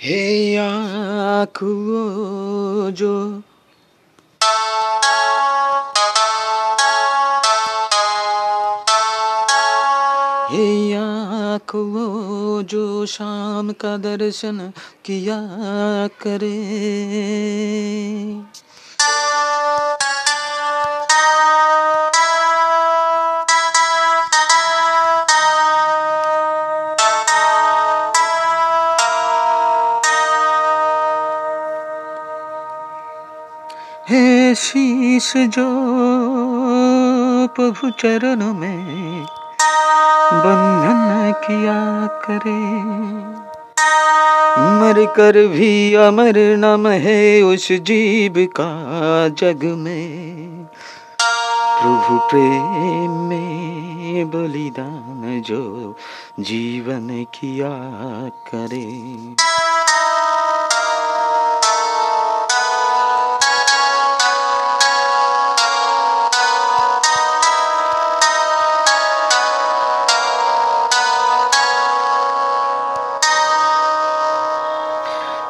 हे आँखों जो हे आँखों जो शाम का दर्शन किया करे। है शीश जो प्रभु चरण में बंधन किया करे। मर कर भी अमर नम है उस जीव का जग में। प्रभु प्रेम में बलिदान जो जीवन किया करे।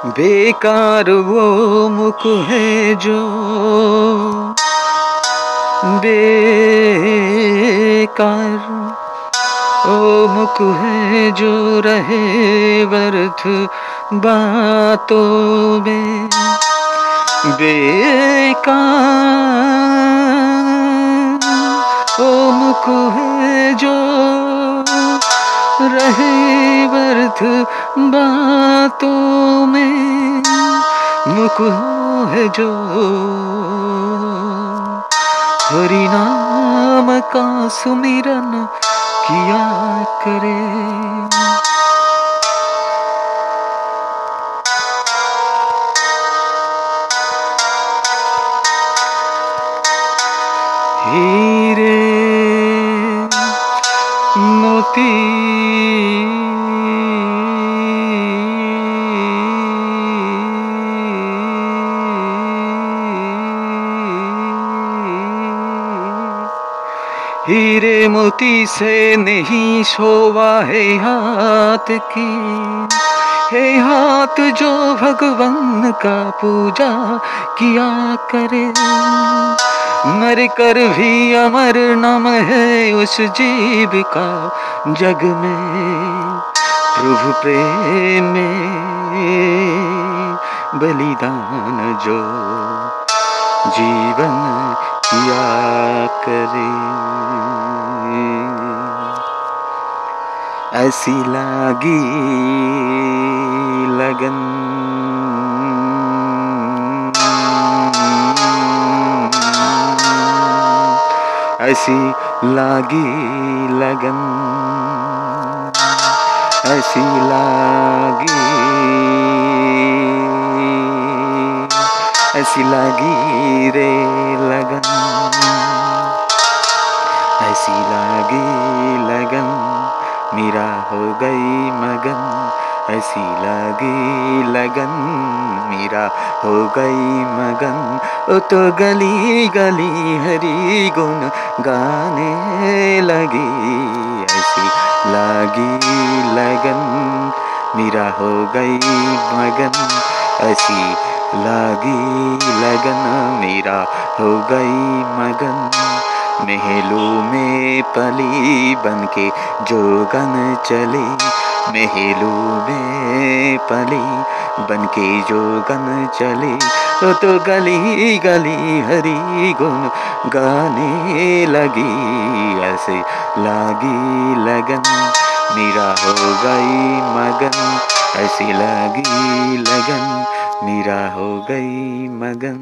बेकार वो मुख है जो बेकार ओ मुख है जो रहे वर्थ बातों में। बेकार ओ मुख है जो रहे वर्थ बातों में मुख है जो हरि नाम का सुमिरन किया करे। हीरे मोती हीरे मोती से नहीं शोभा है हाथ की। है हाथ जो भगवान का पूजा किया करे। मर कर भी अमर नाम है उस जीव का जग में। प्रभु प्रेम में बलिदान जो जीवन किया करे। ऐसी लागी लगन। ऐसी लागी लगन। ऐसी लागी ऐसी लगी रे लगन। ऐसी लगी लगन, मेरा हो गई मगन। ऐसी लगी लगन, मेरा हो गई मगन। ओ तो गली गली हरी गुन गाने लगी। ऐसी लगी लगन, मेरा हो गई मगन। ऐसी लगी लगन मेरा हो गई मगन। महलू में पली बन के जोगन चली। महलू में पली बन के जोगन चली। तो तो गली गली हरी गुन गाने लगी। ऐसे लागी लगन मेरा हो गई मगन। ऐसी लगी लगन मेरा हो गई मगन।